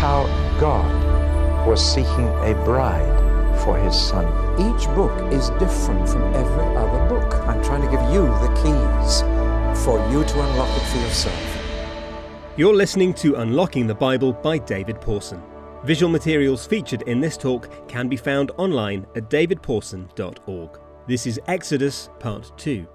how God was seeking a bride for his son. Each book is different from every other book. I'm trying to give you the keys for you to unlock it for yourself. You're listening to Unlocking the Bible by David Pawson. Visual materials featured in this talk can be found online at davidpawson.org. This is Exodus Part 2.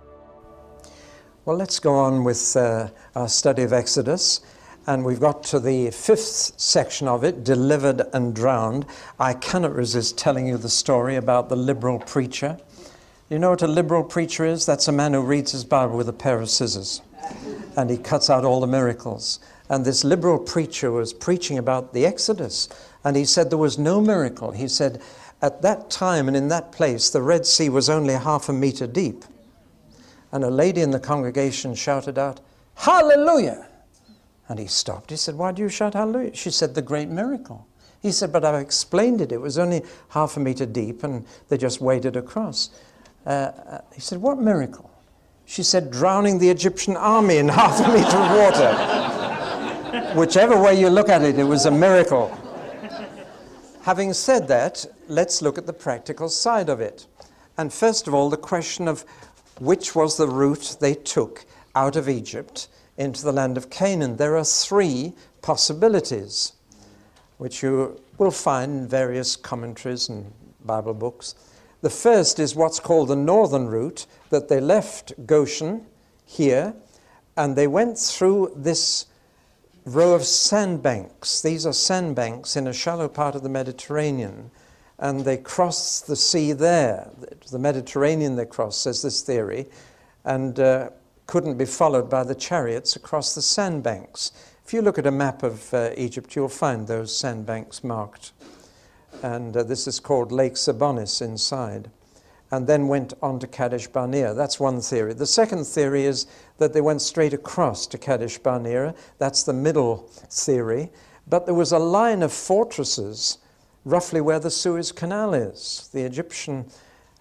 Well, let's go on with uh, our study of Exodus. And we've got to the fifth section of it, Delivered and Drowned. I cannot resist telling you the story about the liberal preacher. You know what a liberal preacher is? That's a man who reads his Bible with a pair of scissors and he cuts out all the miracles. And this liberal preacher was preaching about the Exodus, and he said there was no miracle. He said, at that time and in that place, the Red Sea was only half a meter deep. And a lady in the congregation shouted out, Hallelujah! And he stopped. He said, Why do you shout hallelujah? She said, The great miracle. He said, But I've explained it. It was only half a meter deep, and they just waded across. Uh, uh he said, What miracle? She said, drowning the Egyptian army in half a meter of water. Whichever way you look at it, it was a miracle. Having said that, let's look at the practical side of it. And first of all, the question of which was the route they took out of Egypt into the land of Canaan. There are three possibilities, which you will find in various commentaries and Bible books. The first is what's called the northern route, that they left Goshen here and they went through this row of sandbanks. These are sandbanks in a shallow part of the Mediterranean, and they crossed the sea there. The Mediterranean they crossed, says this theory, and uh, couldn't be followed by the chariots across the sandbanks. If you look at a map of uh, Egypt, you'll find those sandbanks marked and uh, this is called Lake Serbonis inside, and then went on to Kadesh Barnea. That's one theory. The second theory is that they went straight across to Kadesh Barnea. That's the middle theory. But there was a line of fortresses roughly where the Suez Canal is. The Egyptian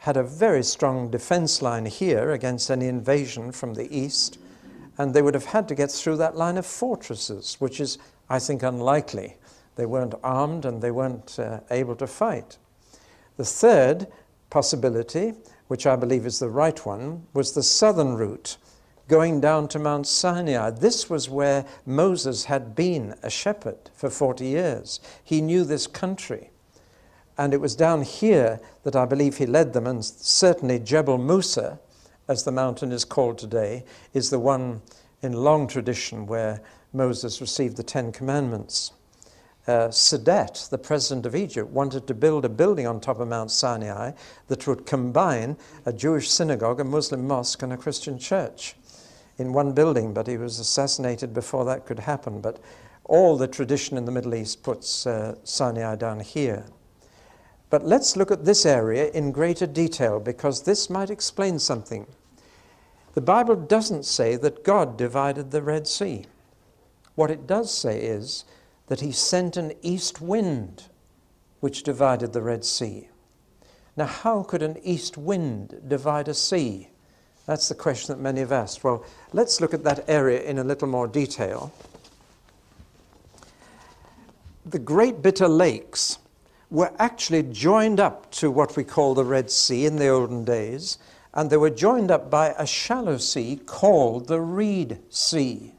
had a very strong defense line here against any invasion from the east, and they would have had to get through that line of fortresses, which is, I think, unlikely. They weren't armed and they weren't uh, able to fight. The third possibility, which I believe is the right one, was the southern route, going down to Mount Sinai. This was where Moses had been a shepherd for 40 years. He knew this country. And it was down here that I believe he led them, and certainly Jebel Musa, as the mountain is called today, is the one in long tradition where Moses received the Ten Commandments uh, Sadat, the president of Egypt, wanted to build a building on top of Mount Sinai that would combine a Jewish synagogue, a Muslim mosque, and a Christian church in one building, but he was assassinated before that could happen. But all the tradition in the Middle East puts uh, Sinai down here. But let's look at this area in greater detail because this might explain something. The Bible doesn't say that God divided the Red Sea. What it does say is that he sent an east wind which divided the Red Sea. Now, how could an east wind divide a sea? That's the question that many have asked. Well, let's look at that area in a little more detail. The Great Bitter Lakes were actually joined up to what we call the Red Sea in the olden days, and they were joined up by a shallow sea called the Reed Sea.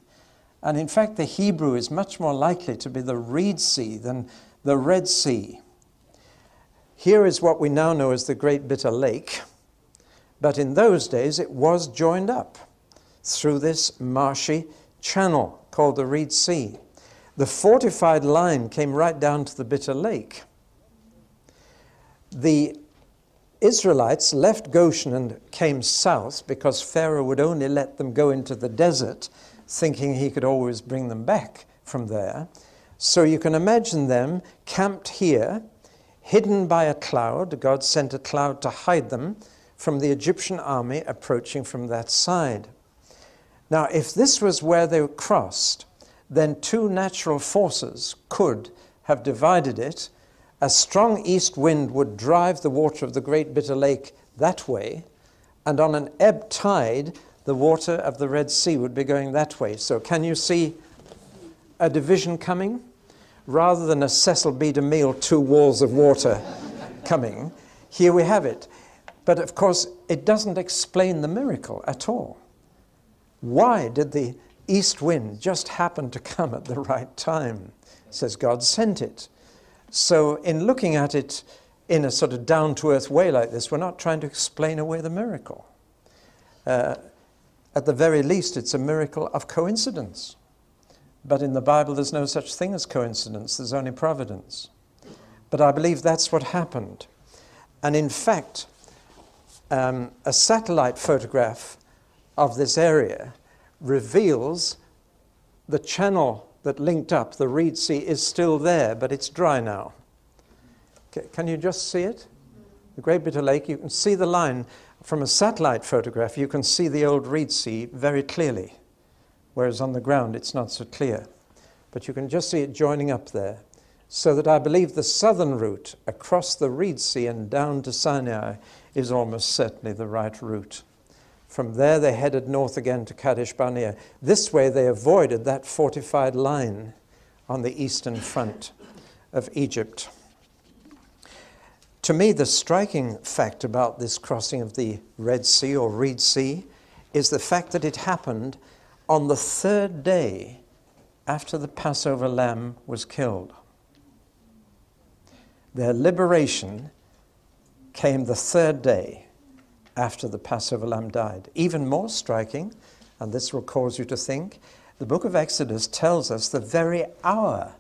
And in fact, the Hebrew is much more likely to be the Reed Sea than the Red Sea. Here is what we now know as the Great Bitter Lake, but in those days it was joined up through this marshy channel called the Reed Sea. The fortified line came right down to the Bitter Lake. The Israelites left Goshen and came south because Pharaoh would only let them go into the desert thinking he could always bring them back from there. So you can imagine them camped here, hidden by a cloud. God sent a cloud to hide them from the Egyptian army approaching from that side. Now, if this was where they crossed, then two natural forces could have divided it. A strong east wind would drive the water of the great bitter lake that way, and on an ebb tide, the water of the Red Sea would be going that way. So, can you see a division coming? rather than a Cecil B. DeMille two walls of water coming, here we have it. But of course, it doesn't explain the miracle at all. Why did the east wind just happen to come at the right time? Says God sent it. So, in looking at it in a sort of down to earth way like this, we're not trying to explain away the miracle. Uh, at the very least, it's a miracle of coincidence. But in the Bible, there's no such thing as coincidence, there's only providence. But I believe that's what happened. And in fact, um, a satellite photograph of this area reveals the channel that linked up, the Reed Sea, is still there, but it's dry now. Can you just see it? The Great Bitter Lake, you can see the line from a satellite photograph, you can see the old Reed Sea very clearly, whereas on the ground it's not so clear. But you can just see it joining up there. So that I believe the southern route across the Reed Sea and down to Sinai is almost certainly the right route. From there, they headed north again to Kadesh Barnea. This way, they avoided that fortified line on the eastern front of Egypt. To me, the striking fact about this crossing of the Red Sea or Reed Sea is the fact that it happened on the third day after the Passover lamb was killed. Their liberation came the third day after the Passover lamb died. Even more striking, and this will cause you to think, the book of Exodus tells us the very hour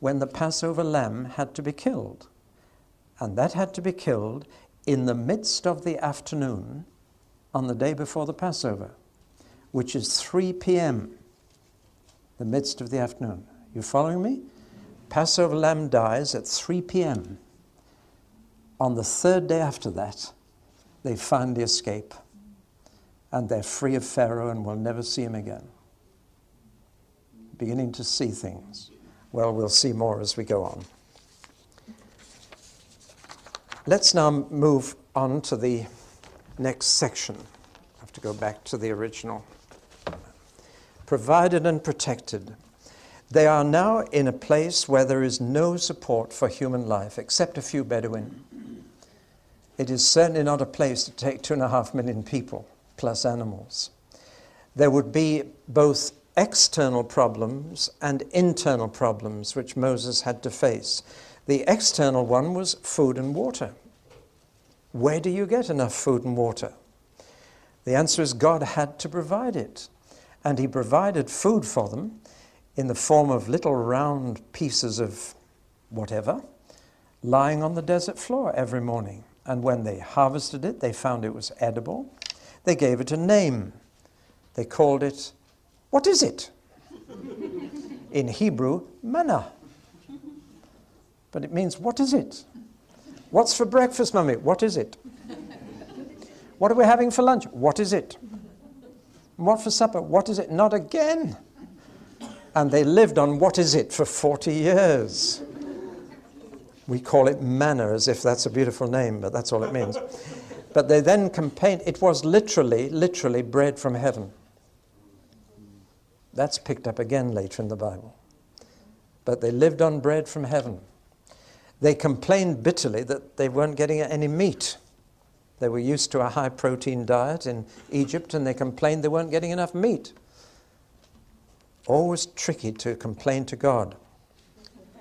when the Passover lamb had to be killed and that had to be killed in the midst of the afternoon on the day before the Passover, which is 3 p.m., the midst of the afternoon. You following me? Passover lamb dies at 3 p.m. On the third day after that, they finally escape, and they're free of Pharaoh and will never see him again. Beginning to see things. Well, we'll see more as we go on. Let's now move on to the next section. I have to go back to the original. Provided and protected. They are now in a place where there is no support for human life except a few Bedouin. It is certainly not a place to take two and a half million people plus animals. There would be both external problems and internal problems which Moses had to face. The external one was food and water. Where do you get enough food and water? The answer is God had to provide it. And He provided food for them in the form of little round pieces of whatever lying on the desert floor every morning. And when they harvested it, they found it was edible. They gave it a name. They called it, what is it? In Hebrew, manna but it means, what is it? What's for breakfast, mummy? What is it? What are we having for lunch? What is it? What for supper? What is it? Not again. And they lived on what is it for 40 years. We call it manna as if that's a beautiful name, but that's all it means. But they then complained, it was literally, literally bread from heaven. That's picked up again later in the Bible. But they lived on bread from heaven. They complained bitterly that they weren't getting any meat. They were used to a high protein diet in Egypt and they complained they weren't getting enough meat. Always tricky to complain to God.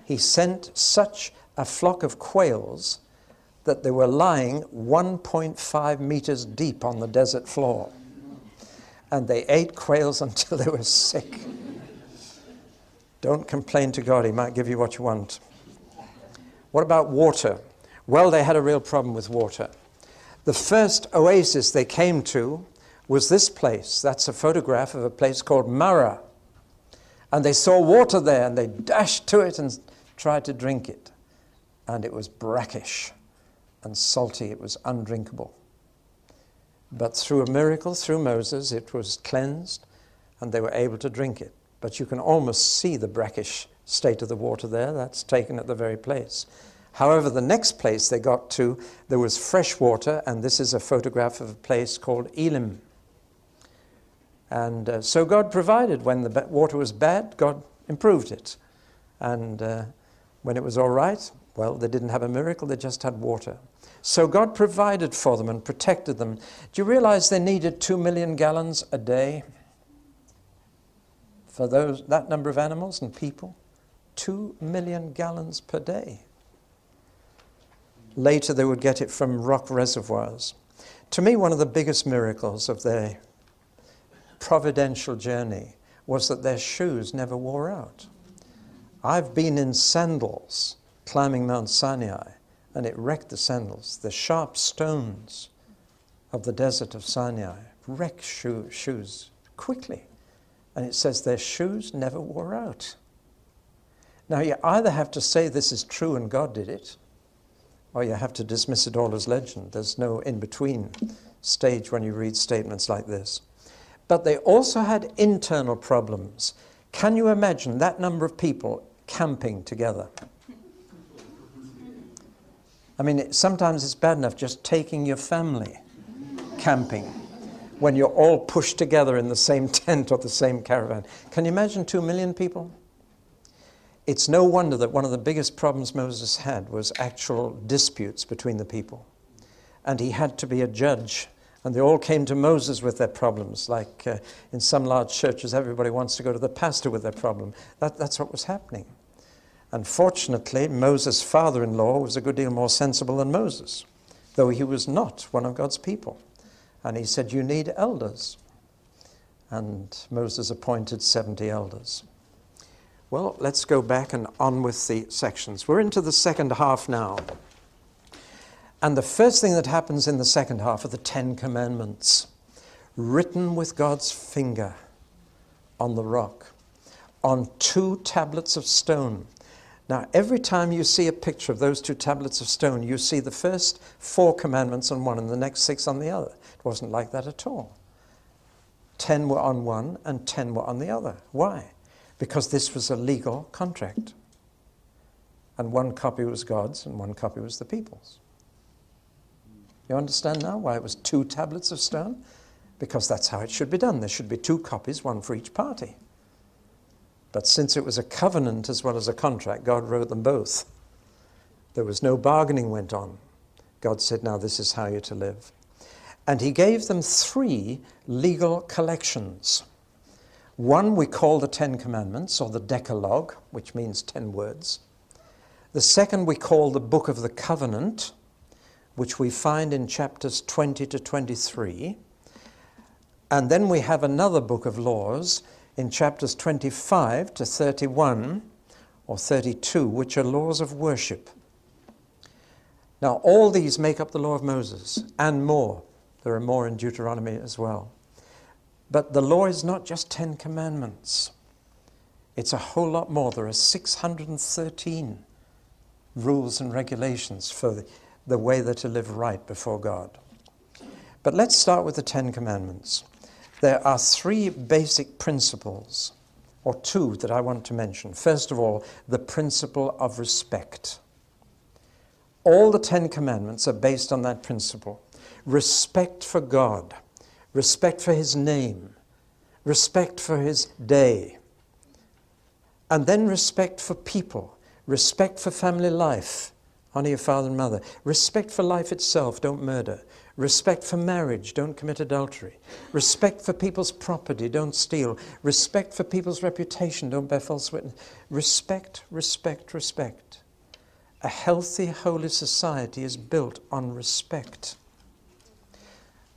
He sent such a flock of quails that they were lying 1.5 meters deep on the desert floor. And they ate quails until they were sick. Don't complain to God, He might give you what you want. What about water? Well, they had a real problem with water. The first oasis they came to was this place. That's a photograph of a place called Marah. And they saw water there and they dashed to it and tried to drink it. And it was brackish and salty, it was undrinkable. But through a miracle, through Moses, it was cleansed and they were able to drink it. But you can almost see the brackish state of the water there. That's taken at the very place. However, the next place they got to, there was fresh water, and this is a photograph of a place called Elim. And uh, so God provided. When the water was bad, God improved it. And uh, When it was all right, well, they didn't have a miracle, they just had water. So God provided for them and protected them. Do you realize they needed two million gallons a day for those, that number of animals and people? Two million gallons per day. Later, they would get it from rock reservoirs. To me, one of the biggest miracles of their providential journey was that their shoes never wore out. I've been in sandals climbing Mount Sinai, and it wrecked the sandals. The sharp stones of the desert of Sinai wreck shoe, shoes quickly. And it says their shoes never wore out. Now, you either have to say this is true and God did it, or you have to dismiss it all as legend. There's no in between stage when you read statements like this. But they also had internal problems. Can you imagine that number of people camping together? I mean, sometimes it's bad enough just taking your family camping when you're all pushed together in the same tent or the same caravan. Can you imagine two million people? It's no wonder that one of the biggest problems Moses had was actual disputes between the people. And he had to be a judge. And they all came to Moses with their problems. Like uh, in some large churches, everybody wants to go to the pastor with their problem. That, that's what was happening. Unfortunately, Moses' father in law was a good deal more sensible than Moses, though he was not one of God's people. And he said, You need elders. And Moses appointed 70 elders. Well, let's go back and on with the sections. We're into the second half now. And the first thing that happens in the second half are the Ten Commandments, written with God's finger on the rock, on two tablets of stone. Now, every time you see a picture of those two tablets of stone, you see the first four commandments on one and the next six on the other. It wasn't like that at all. Ten were on one and ten were on the other. Why? Because this was a legal contract. And one copy was God's and one copy was the people's. You understand now why it was two tablets of stone? Because that's how it should be done. There should be two copies, one for each party. But since it was a covenant as well as a contract, God wrote them both. There was no bargaining went on. God said, Now this is how you're to live. And He gave them three legal collections. One we call the Ten Commandments, or the Decalogue, which means ten words. The second we call the Book of the Covenant, which we find in chapters 20 to 23. And then we have another book of laws in chapters 25 to 31 or 32, which are laws of worship. Now, all these make up the law of Moses and more. There are more in Deuteronomy as well. But the law is not just Ten Commandments, it's a whole lot more. There are 613 rules and regulations for the, the way that to live right before God. But let's start with the Ten Commandments there are three basic principles, or two, that I want to mention. First of all, the principle of respect. All the Ten Commandments are based on that principle respect for God, respect for His name, respect for His day, and then respect for people, respect for family life. Honor your father and mother. Respect for life itself, don't murder. Respect for marriage, don't commit adultery. Respect for people's property, don't steal. Respect for people's reputation, don't bear false witness. Respect, respect, respect. A healthy, holy society is built on respect.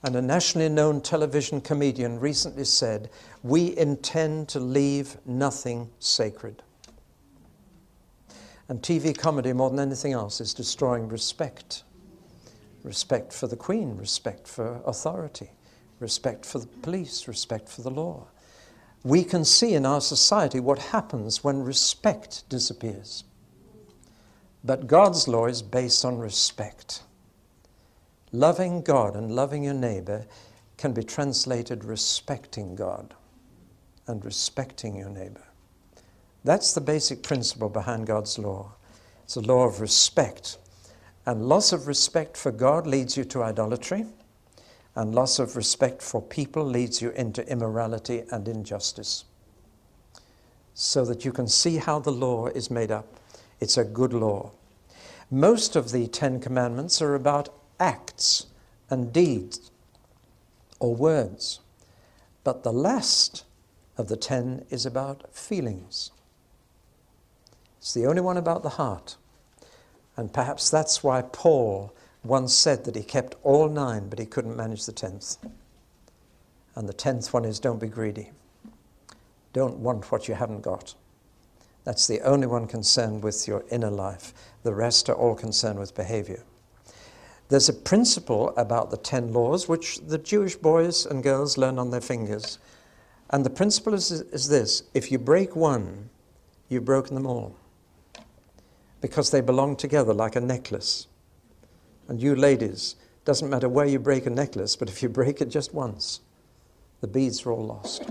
And a nationally known television comedian recently said, We intend to leave nothing sacred. And TV comedy, more than anything else, is destroying respect respect for the Queen, respect for authority, respect for the police, respect for the law. We can see in our society what happens when respect disappears. But God's law is based on respect. Loving God and loving your neighbor can be translated respecting God and respecting your neighbor. That's the basic principle behind God's law. It's a law of respect and loss of respect for God leads you to idolatry, and loss of respect for people leads you into immorality and injustice. So that you can see how the law is made up. It's a good law. Most of the Ten Commandments are about acts and deeds or words. But the last of the ten is about feelings. It's the only one about the heart. And perhaps that's why Paul once said that he kept all nine, but he couldn't manage the tenth. And the tenth one is don't be greedy. Don't want what you haven't got. That's the only one concerned with your inner life. The rest are all concerned with behavior. There's a principle about the ten laws which the Jewish boys and girls learn on their fingers. And the principle is, is this if you break one, you've broken them all. Because they belong together like a necklace. And you ladies, doesn't matter where you break a necklace, but if you break it just once, the beads are all lost.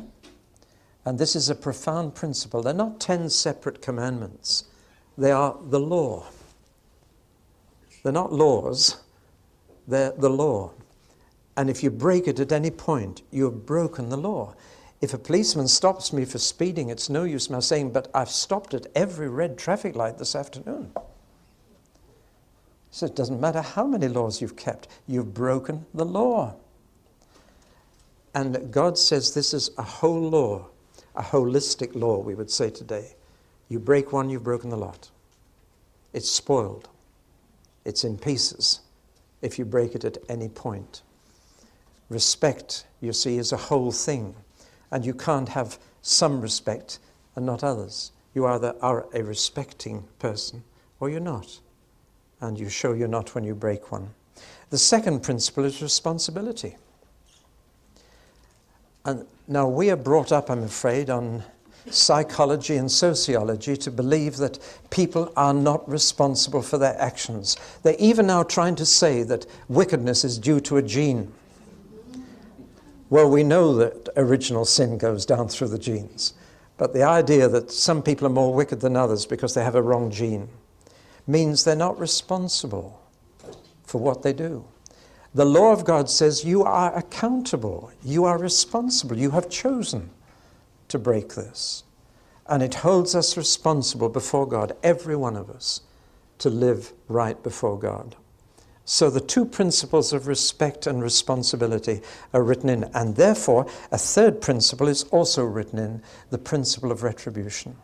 And this is a profound principle. They're not ten separate commandments, they are the law. They're not laws, they're the law. And if you break it at any point, you have broken the law. If a policeman stops me for speeding, it's no use my saying, but I've stopped at every red traffic light this afternoon. So it doesn't matter how many laws you've kept, you've broken the law. And God says this is a whole law, a holistic law, we would say today. You break one, you've broken the lot. It's spoiled, it's in pieces if you break it at any point. Respect, you see, is a whole thing, and you can't have some respect and not others. You either are a respecting person or you're not, and you show you're not when you break one. The second principle is responsibility. And now we are brought up, I'm afraid, on psychology and sociology to believe that people are not responsible for their actions. They're even now trying to say that wickedness is due to a gene. Well, we know that original sin goes down through the genes, but the idea that some people are more wicked than others because they have a wrong gene means they're not responsible for what they do. The law of God says you are accountable, you are responsible, you have chosen to break this. And it holds us responsible before God, every one of us, to live right before God. So the two principles of respect and responsibility are written in, and therefore a third principle is also written in the principle of retribution.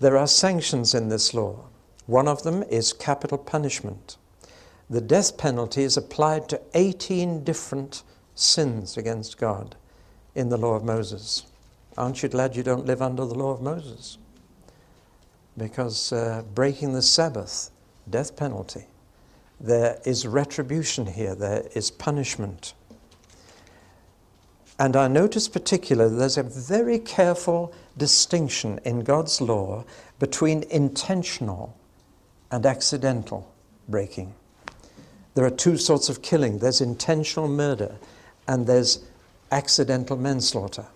There are sanctions in this law. One of them is capital punishment. The death penalty is applied to 18 different sins against God in the law of Moses. Aren't you glad you don't live under the law of Moses? Because uh, breaking the Sabbath, death penalty. There is retribution here, there is punishment. And I notice particularly there's a very careful distinction in God's law between intentional and accidental breaking. There are two sorts of killing there's intentional murder and there's accidental manslaughter.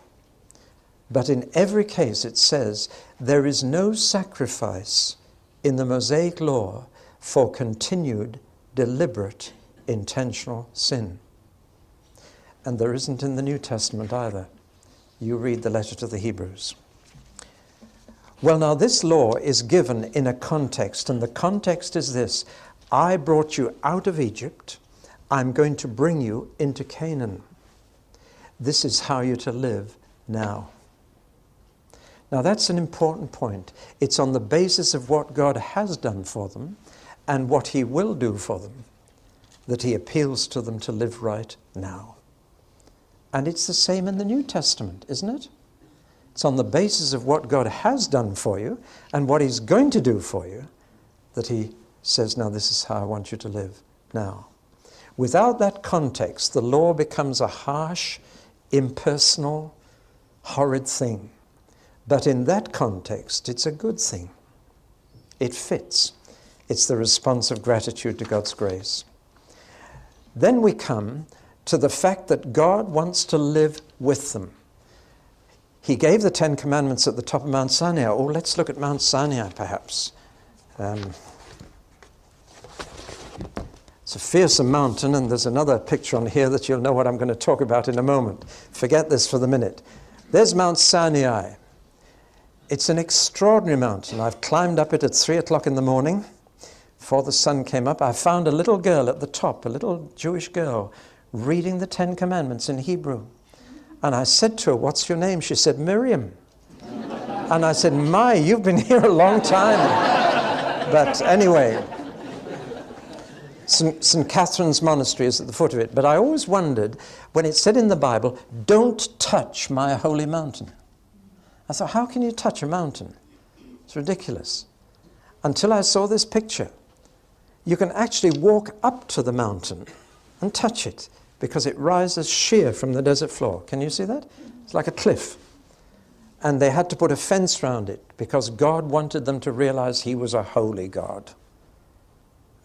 But in every case, it says there is no sacrifice in the Mosaic law for continued, deliberate, intentional sin. And there isn't in the New Testament either. You read the letter to the Hebrews. Well, now, this law is given in a context, and the context is this I brought you out of Egypt, I'm going to bring you into Canaan. This is how you're to live now. Now, that's an important point. It's on the basis of what God has done for them and what He will do for them that He appeals to them to live right now. And it's the same in the New Testament, isn't it? It's on the basis of what God has done for you and what He's going to do for you that He says, Now, this is how I want you to live now. Without that context, the law becomes a harsh, impersonal, horrid thing. But in that context, it's a good thing. It fits. It's the response of gratitude to God's grace. Then we come to the fact that God wants to live with them. He gave the Ten Commandments at the top of Mount Sinai. Oh, let's look at Mount Sinai, perhaps. Um, it's a fearsome mountain, and there's another picture on here that you'll know what I'm going to talk about in a moment. Forget this for the minute. There's Mount Sinai. It's an extraordinary mountain. I've climbed up it at three o'clock in the morning before the sun came up. I found a little girl at the top, a little Jewish girl, reading the Ten Commandments in Hebrew. And I said to her, What's your name? She said, Miriam. And I said, My, you've been here a long time. but anyway, St. Catherine's Monastery is at the foot of it. But I always wondered when it said in the Bible, Don't touch my holy mountain. I thought, How can you touch a mountain? It's ridiculous. Until I saw this picture. You can actually walk up to the mountain and touch it because it rises sheer from the desert floor. Can you see that? It's like a cliff. And they had to put a fence around it because God wanted them to realize He was a holy God.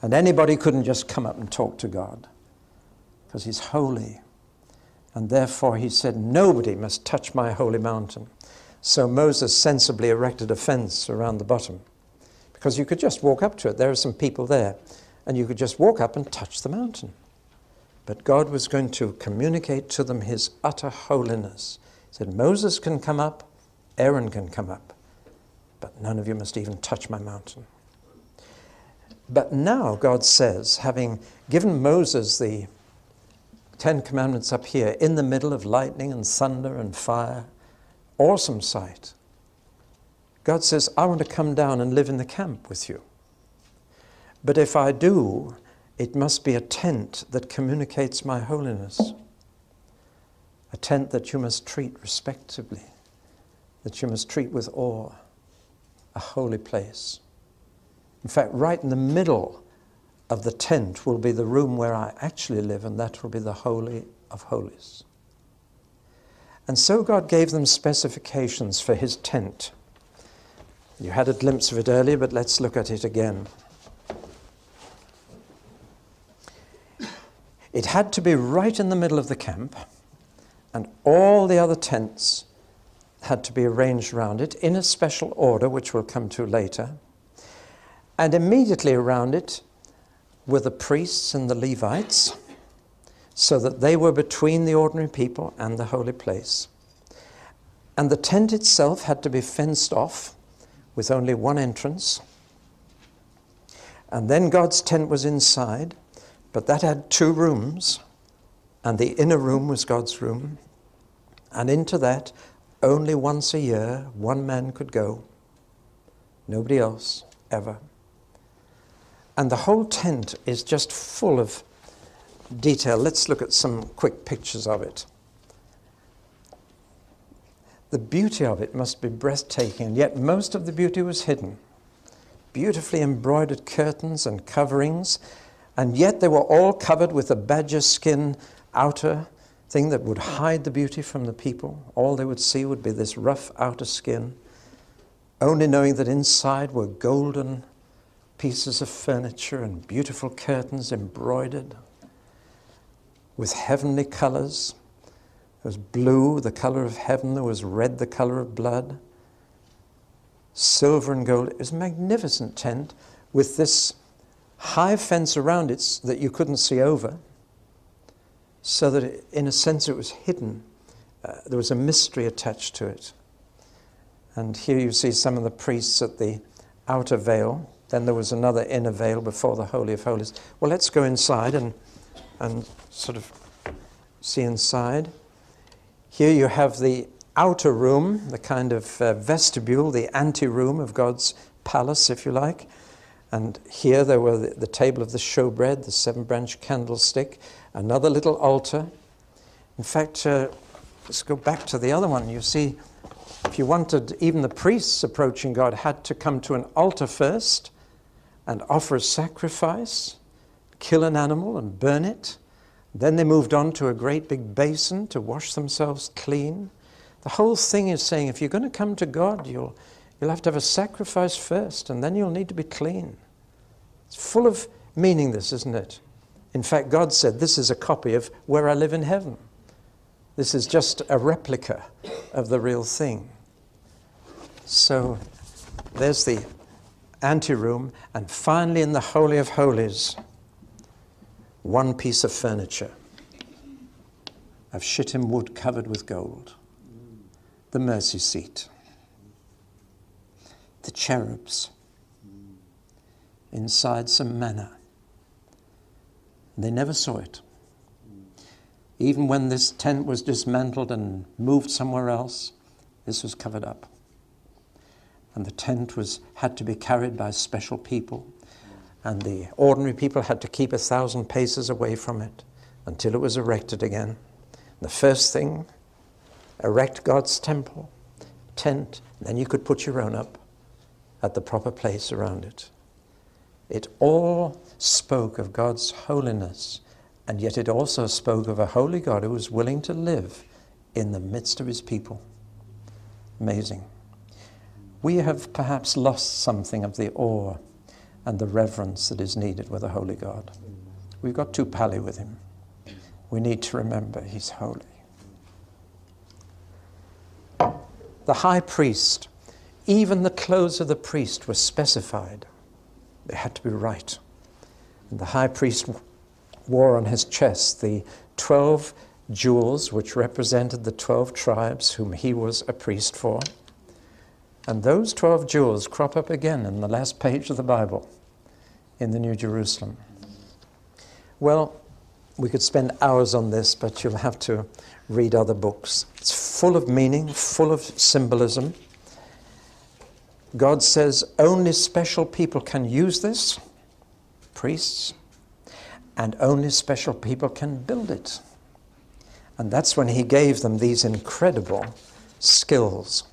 And anybody couldn't just come up and talk to God because He's holy. And therefore He said, Nobody must touch my holy mountain. So Moses sensibly erected a fence around the bottom because you could just walk up to it. There are some people there, and you could just walk up and touch the mountain. But God was going to communicate to them His utter holiness. He said, Moses can come up, Aaron can come up, but none of you must even touch my mountain. But now God says, having given Moses the Ten Commandments up here in the middle of lightning and thunder and fire, awesome sight. God says, I want to come down and live in the camp with you. But if I do, it must be a tent that communicates my holiness, a tent that you must treat respectably that you must treat with awe, a holy place. In fact, right in the middle of the tent will be the room where I actually live, and that will be the Holy of Holies. And so God gave them specifications for his tent. You had a glimpse of it earlier, but let's look at it again. It had to be right in the middle of the camp, and all the other tents had to be arranged around it in a special order, which we'll come to later. And immediately around it were the priests and the Levites, so that they were between the ordinary people and the holy place. And the tent itself had to be fenced off with only one entrance. And then God's tent was inside, but that had two rooms, and the inner room was God's room. And into that only once a year, one man could go. Nobody else, ever. And the whole tent is just full of detail. Let's look at some quick pictures of it. The beauty of it must be breathtaking, and yet most of the beauty was hidden. Beautifully embroidered curtains and coverings, and yet they were all covered with a badger skin outer thing that would hide the beauty from the people. All they would see would be this rough outer skin, only knowing that inside were golden pieces of furniture and beautiful curtains embroidered with heavenly colors. There was blue, the color of heaven, there was red, the color of blood, silver and gold. It was a magnificent tent with this high fence around it that you couldn't see over so that it, in a sense it was hidden. Uh, there was a mystery attached to it. And here you see some of the priests at the outer veil. Then there was another inner veil before the Holy of Holies. Well, let's go inside and, and sort of see inside. Here you have the outer room, the kind of uh, vestibule, the anteroom of God's palace, if you like. And here there were the, the table of the showbread, the seven branch candlestick, another little altar. In fact, uh, let's go back to the other one. You see, if you wanted, even the priests approaching God had to come to an altar first and offer a sacrifice, kill an animal and burn it. Then they moved on to a great big basin to wash themselves clean. The whole thing is saying if you're going to come to God, you'll, you'll have to have a sacrifice first, and then you'll need to be clean. It's full of meaning, this, isn't it? In fact, God said, This is a copy of where I live in heaven. This is just a replica of the real thing. So there's the anteroom, and finally in the Holy of Holies, one piece of furniture of shittim wood covered with gold, the mercy seat. the cherubs inside some manna. They never saw it. Even when this tent was dismantled and moved somewhere else, this was covered up. And the tent was, had to be carried by special people, and the ordinary people had to keep a thousand paces away from it until it was erected again. The first thing, erect God's temple, tent, then you could put your own up at the proper place around it. It all spoke of God's holiness, and yet it also spoke of a holy God who was willing to live in the midst of his people. Amazing. We have perhaps lost something of the awe and the reverence that is needed with a holy God. We've got too pally with him. We need to remember he's holy. The high priest, even the clothes of the priest were specified. They had to be right. And the high priest wore on his chest the 12 jewels which represented the 12 tribes whom he was a priest for. And those 12 jewels crop up again in the last page of the Bible in the New Jerusalem. Well, we could spend hours on this, but you'll have to read other books. It's full of meaning, full of symbolism. God says only special people can use this, priests, and only special people can build it. And that's when he gave them these incredible skills.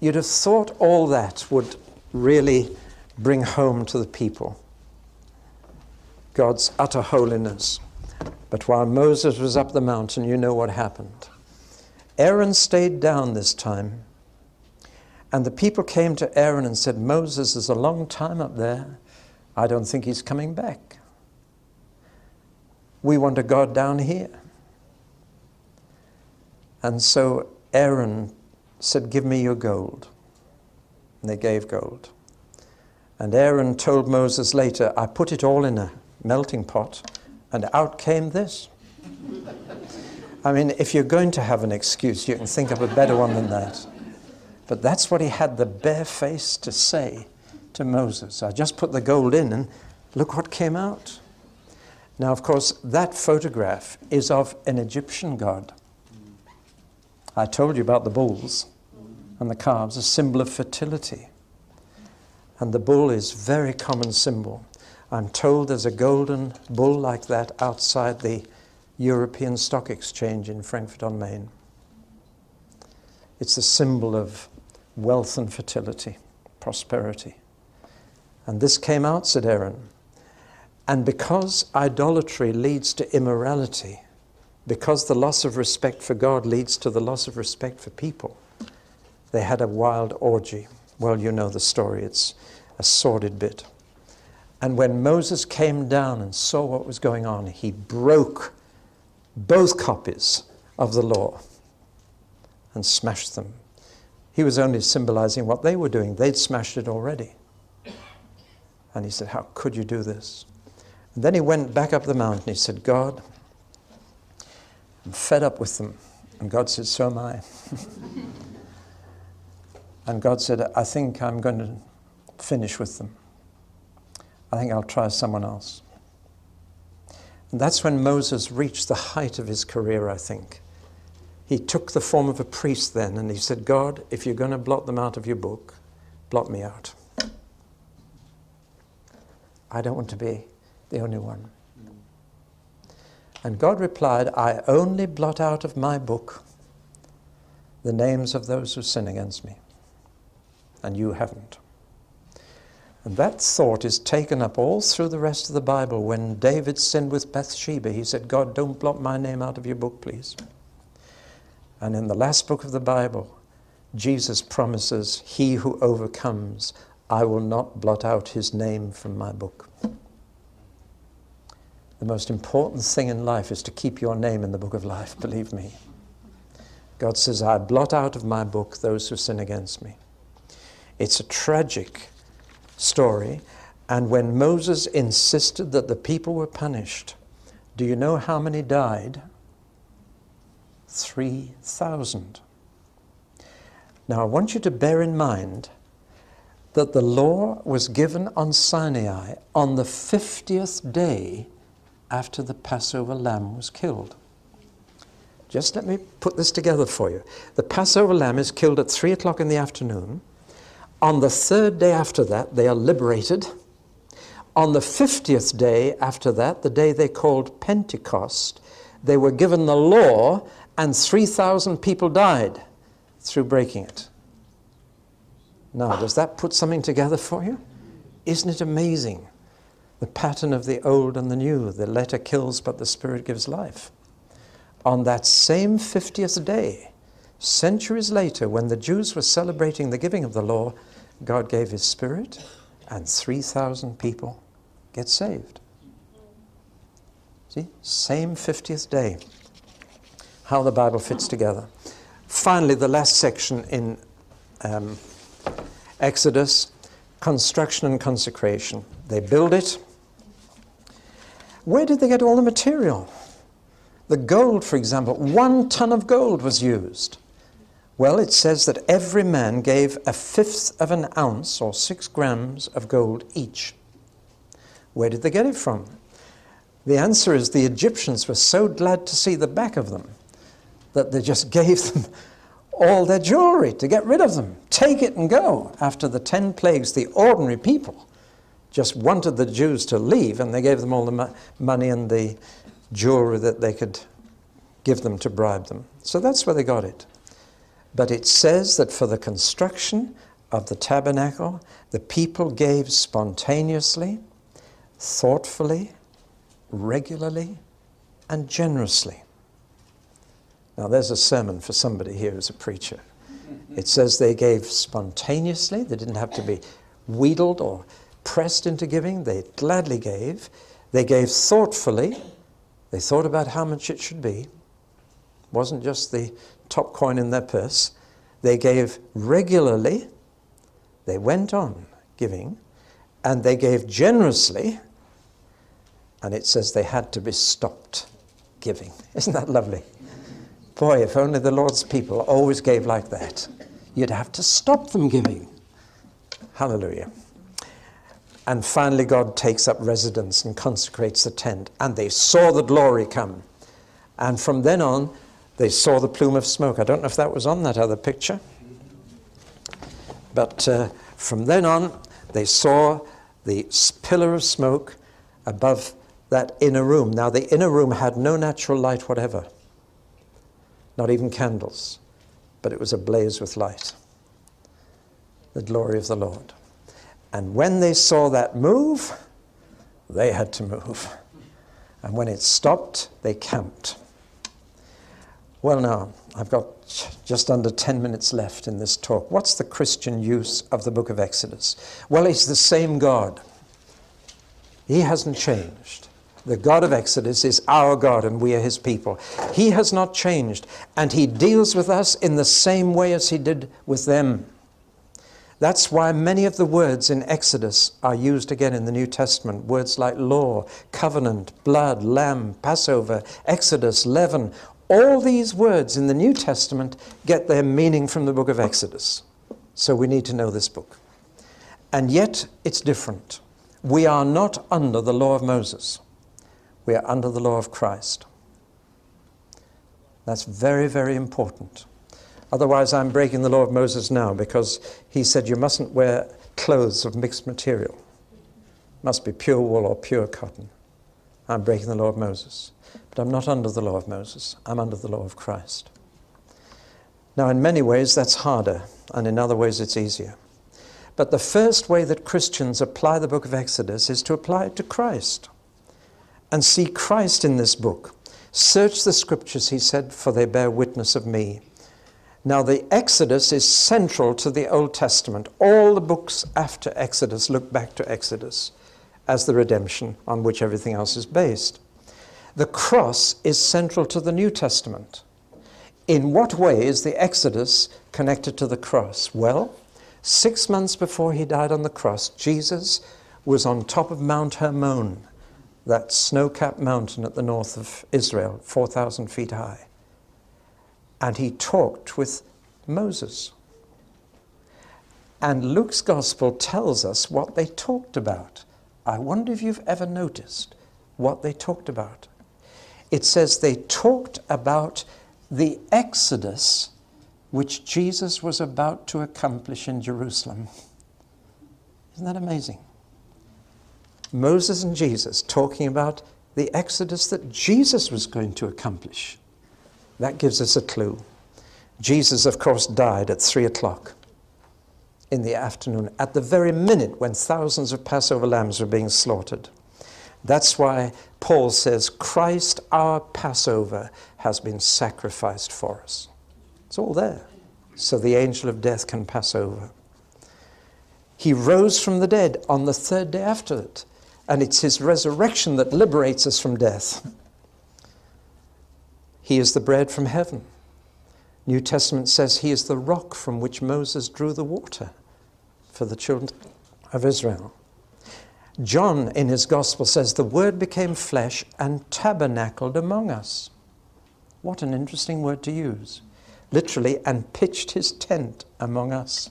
You'd have thought all that would really bring home to the people God's utter holiness. But while Moses was up the mountain, you know what happened. Aaron stayed down this time and the people came to Aaron and said, Moses is a long time up there. I don't think he's coming back. We want a God down here. And so Aaron said, Give me your gold. And they gave gold. And Aaron told Moses later, I put it all in a melting pot, and out came this. I mean, if you're going to have an excuse, you can think of a better one than that. But that's what he had the bare face to say to Moses. I just put the gold in and look what came out. Now, of course, that photograph is of an Egyptian god. I told you about the bulls and the calves, a symbol of fertility. And the bull is very common symbol. I'm told there's a golden bull like that outside the European Stock Exchange in Frankfurt on Main. It's a symbol of wealth and fertility, prosperity. And this came out, said Aaron. And because idolatry leads to immorality, because the loss of respect for God leads to the loss of respect for people, they had a wild orgy. Well, you know the story, it's a sordid bit. And when Moses came down and saw what was going on, he broke both copies of the law and smashed them he was only symbolizing what they were doing. They'd smashed it already. And he said, How could you do this? And then he went back up the mountain. He said, God, I'm fed up with them. And God said, So am I. and God said, I think I'm going to finish with them. I think I'll try someone else. And that's when Moses reached the height of his career, I think he took the form of a priest then and he said, God, if you're going to blot them out of your book, blot me out. I don't want to be the only one. And God replied, I only blot out of my book the names of those who sin against me, and you haven't. And that thought is taken up all through the rest of the Bible. When David sinned with Bathsheba, he said, God, don't blot my name out of your book, please. And in the last book of the Bible, Jesus promises, He who overcomes, I will not blot out his name from my book. The most important thing in life is to keep your name in the book of life, believe me. God says, I blot out of my book those who sin against me. It's a tragic story. And when Moses insisted that the people were punished, do you know how many died? 3,000. Now, I want you to bear in mind that the law was given on Sinai on the 50th day after the Passover lamb was killed. Just let me put this together for you. The Passover lamb is killed at 3 o'clock in the afternoon. On the third day after that, they are liberated. On the 50th day after that, the day they called Pentecost, they were given the law, and 3,000 people died through breaking it. Now, does that put something together for you? Isn't it amazing? The pattern of the old and the new. The letter kills, but the spirit gives life. On that same 50th day, centuries later, when the Jews were celebrating the giving of the law, God gave his spirit, and 3,000 people get saved. See? Same 50th day. How the Bible fits together. Finally, the last section in um, Exodus, construction and consecration. They build it. Where did they get all the material? The gold, for example, one ton of gold was used. Well, it says that every man gave a fifth of an ounce or six grams of gold each. Where did they get it from? The answer is the Egyptians were so glad to see the back of them that they just gave them all their jewelry to get rid of them. Take it and go. After the ten plagues, the ordinary people just wanted the Jews to leave, and they gave them all the mo- money and the jewelry that they could give them to bribe them. So that's where they got it. But it says that for the construction of the tabernacle, the people gave spontaneously, thoughtfully, regularly, and generously. Now, there's a sermon for somebody here who's a preacher. It says they gave spontaneously, they didn't have to be wheedled or pressed into giving, they gladly gave. They gave thoughtfully, they thought about how much it should be. It wasn't just the top coin in their purse. They gave regularly, they went on giving, and they gave generously, and it says they had to be stopped giving. Isn't that lovely? Boy, if only the Lord's people always gave like that, you'd have to stop them giving. Hallelujah. And finally, God takes up residence and consecrates the tent. And they saw the glory come. And from then on, they saw the plume of smoke. I don't know if that was on that other picture. But uh, from then on, they saw the pillar of smoke above that inner room. Now, the inner room had no natural light whatever not even candles, but it was ablaze with light. The glory of the Lord. And when they saw that move, they had to move. And when it stopped, they camped. Well, now, I've got just under 10 minutes left in this talk. What's the Christian use of the book of Exodus? Well, it's the same God. He hasn't changed. The God of Exodus is our God and we are his people. He has not changed and he deals with us in the same way as he did with them. That's why many of the words in Exodus are used again in the New Testament. Words like law, covenant, blood, lamb, Passover, Exodus, leaven. All these words in the New Testament get their meaning from the book of Exodus. So we need to know this book. And yet it's different. We are not under the law of Moses we are under the law of Christ. That's very, very important. Otherwise, I'm breaking the law of Moses now because he said you mustn't wear clothes of mixed material. It must be pure wool or pure cotton. I'm breaking the law of Moses. But I'm not under the law of Moses. I'm under the law of Christ. Now, in many ways, that's harder, and in other ways, it's easier. But the first way that Christians apply the book of Exodus is to apply it to Christ and see Christ in this book. Search the scriptures, he said, for they bear witness of me. Now, the Exodus is central to the Old Testament. All the books after Exodus look back to Exodus as the redemption on which everything else is based. The cross is central to the New Testament. In what way is the Exodus connected to the cross? Well, six months before he died on the cross, Jesus was on top of Mount Hermon that snow capped mountain at the north of Israel, 4,000 feet high. And he talked with Moses. And Luke's gospel tells us what they talked about. I wonder if you've ever noticed what they talked about. It says they talked about the exodus which Jesus was about to accomplish in Jerusalem. Isn't that amazing? Moses and Jesus talking about the exodus that Jesus was going to accomplish. That gives us a clue. Jesus, of course, died at three o'clock in the afternoon, at the very minute when thousands of Passover lambs were being slaughtered. That's why Paul says, Christ, our Passover, has been sacrificed for us. It's all there. So the angel of death can pass over. He rose from the dead on the third day after it, and it's his resurrection that liberates us from death. He is the bread from heaven. New Testament says he is the rock from which Moses drew the water for the children of Israel. John in his gospel says the word became flesh and tabernacled among us. What an interesting word to use. Literally, and pitched his tent among us.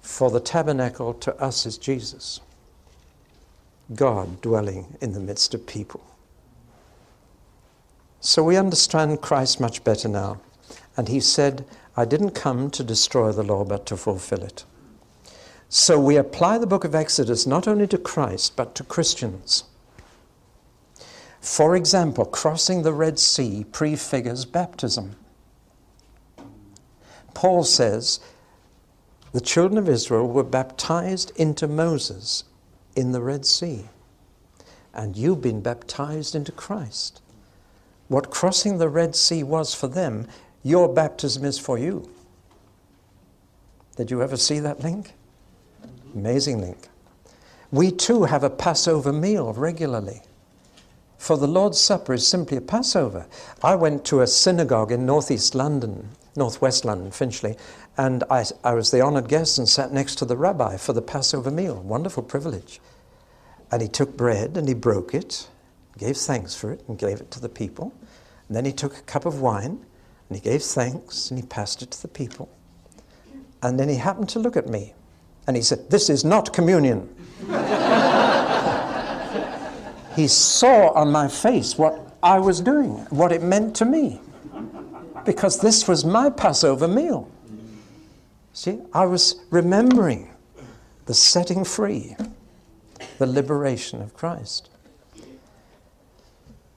For the tabernacle to us is Jesus, God dwelling in the midst of people. So we understand Christ much better now. And he said, I didn't come to destroy the law, but to fulfill it. So we apply the book of Exodus not only to Christ, but to Christians. For example, crossing the Red Sea prefigures baptism. Paul says the children of Israel were baptized into Moses in the Red Sea, and you've been baptized into Christ. What crossing the Red Sea was for them, your baptism is for you. Did you ever see that link? Amazing link. We too have a Passover meal regularly. For the Lord's Supper is simply a Passover. I went to a synagogue in northeast London, northwest London, Finchley, and I, I was the honored guest and sat next to the rabbi for the Passover meal. Wonderful privilege. And he took bread and he broke it, gave thanks for it, and gave it to the people. And then he took a cup of wine and he gave thanks and he passed it to the people. And then he happened to look at me and he said, This is not communion. he saw on my face what I was doing, what it meant to me, because this was my Passover meal. See, I was remembering the setting free, the liberation of Christ.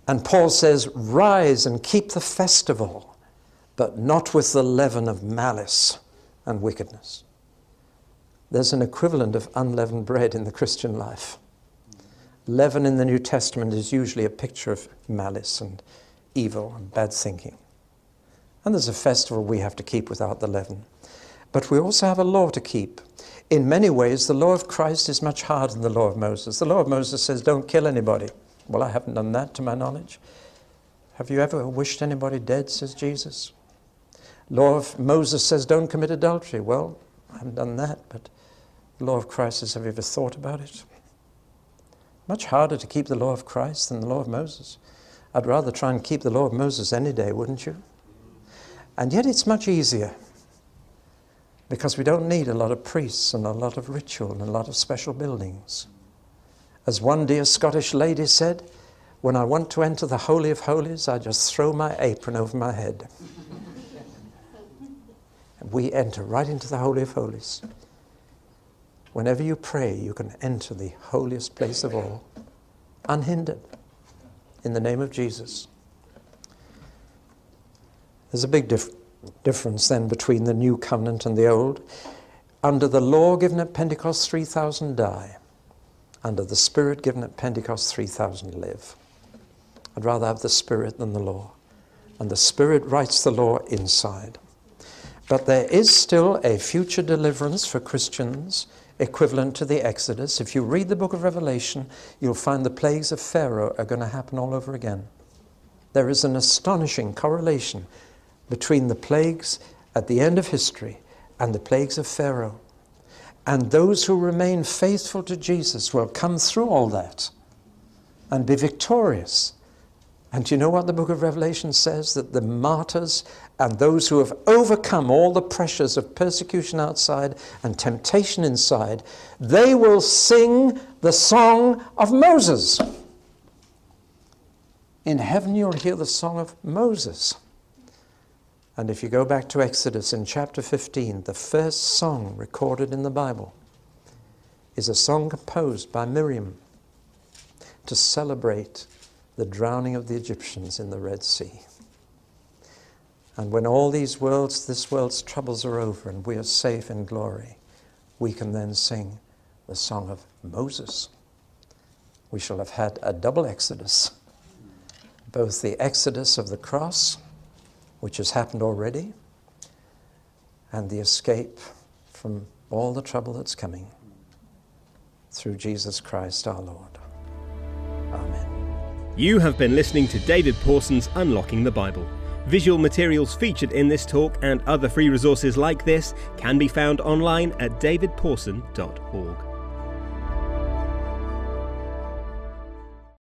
And Paul says, Rise and keep the festival, but not with the leaven of malice and wickedness there's an equivalent of unleavened bread in the Christian life. Leaven in the New Testament is usually a picture of malice and evil and bad thinking. And there's a festival we have to keep without the leaven. But we also have a law to keep. In many ways, the law of Christ is much harder than the law of Moses. The law of Moses says, don't kill anybody. Well, I haven't done that to my knowledge. Have you ever wished anybody dead, says Jesus? Law of Moses says, don't commit adultery. Well, I haven't done that, but law of Christ is have you ever thought about it? Much harder to keep the law of Christ than the law of Moses. I'd rather try and keep the law of Moses any day, wouldn't you? And yet it's much easier because we don't need a lot of priests and a lot of ritual and a lot of special buildings. As one dear Scottish lady said, when I want to enter the Holy of Holies, I just throw my apron over my head. and we enter right into the Holy of Holies. Whenever you pray, you can enter the holiest place of all, unhindered, in the name of Jesus. There's a big dif- difference then between the new covenant and the old. Under the law given at Pentecost, 3,000 die. Under the Spirit given at Pentecost, 3,000 live. I'd rather have the Spirit than the law. And the Spirit writes the law inside. But there is still a future deliverance for Christians equivalent to the Exodus. If you read the book of Revelation, you'll find the plagues of Pharaoh are going to happen all over again. There is an astonishing correlation between the plagues at the end of history and the plagues of Pharaoh. And those who remain faithful to Jesus will come through all that and be victorious And do you know what the book of Revelation says? That the martyrs and those who have overcome all the pressures of persecution outside and temptation inside, they will sing the song of Moses. In heaven, you'll hear the song of Moses. And if you go back to Exodus in chapter 15, the first song recorded in the Bible is a song composed by Miriam to celebrate the drowning of the Egyptians in the Red Sea. And when all these worlds, this world's troubles are over and we are safe in glory, we can then sing the song of Moses. We shall have had a double exodus both the exodus of the cross, which has happened already, and the escape from all the trouble that's coming through Jesus Christ our Lord. Amen. You have been listening to David Pawson's Unlocking the Bible. Visual materials featured in this talk and other free resources like this can be found online at davidpawson.org.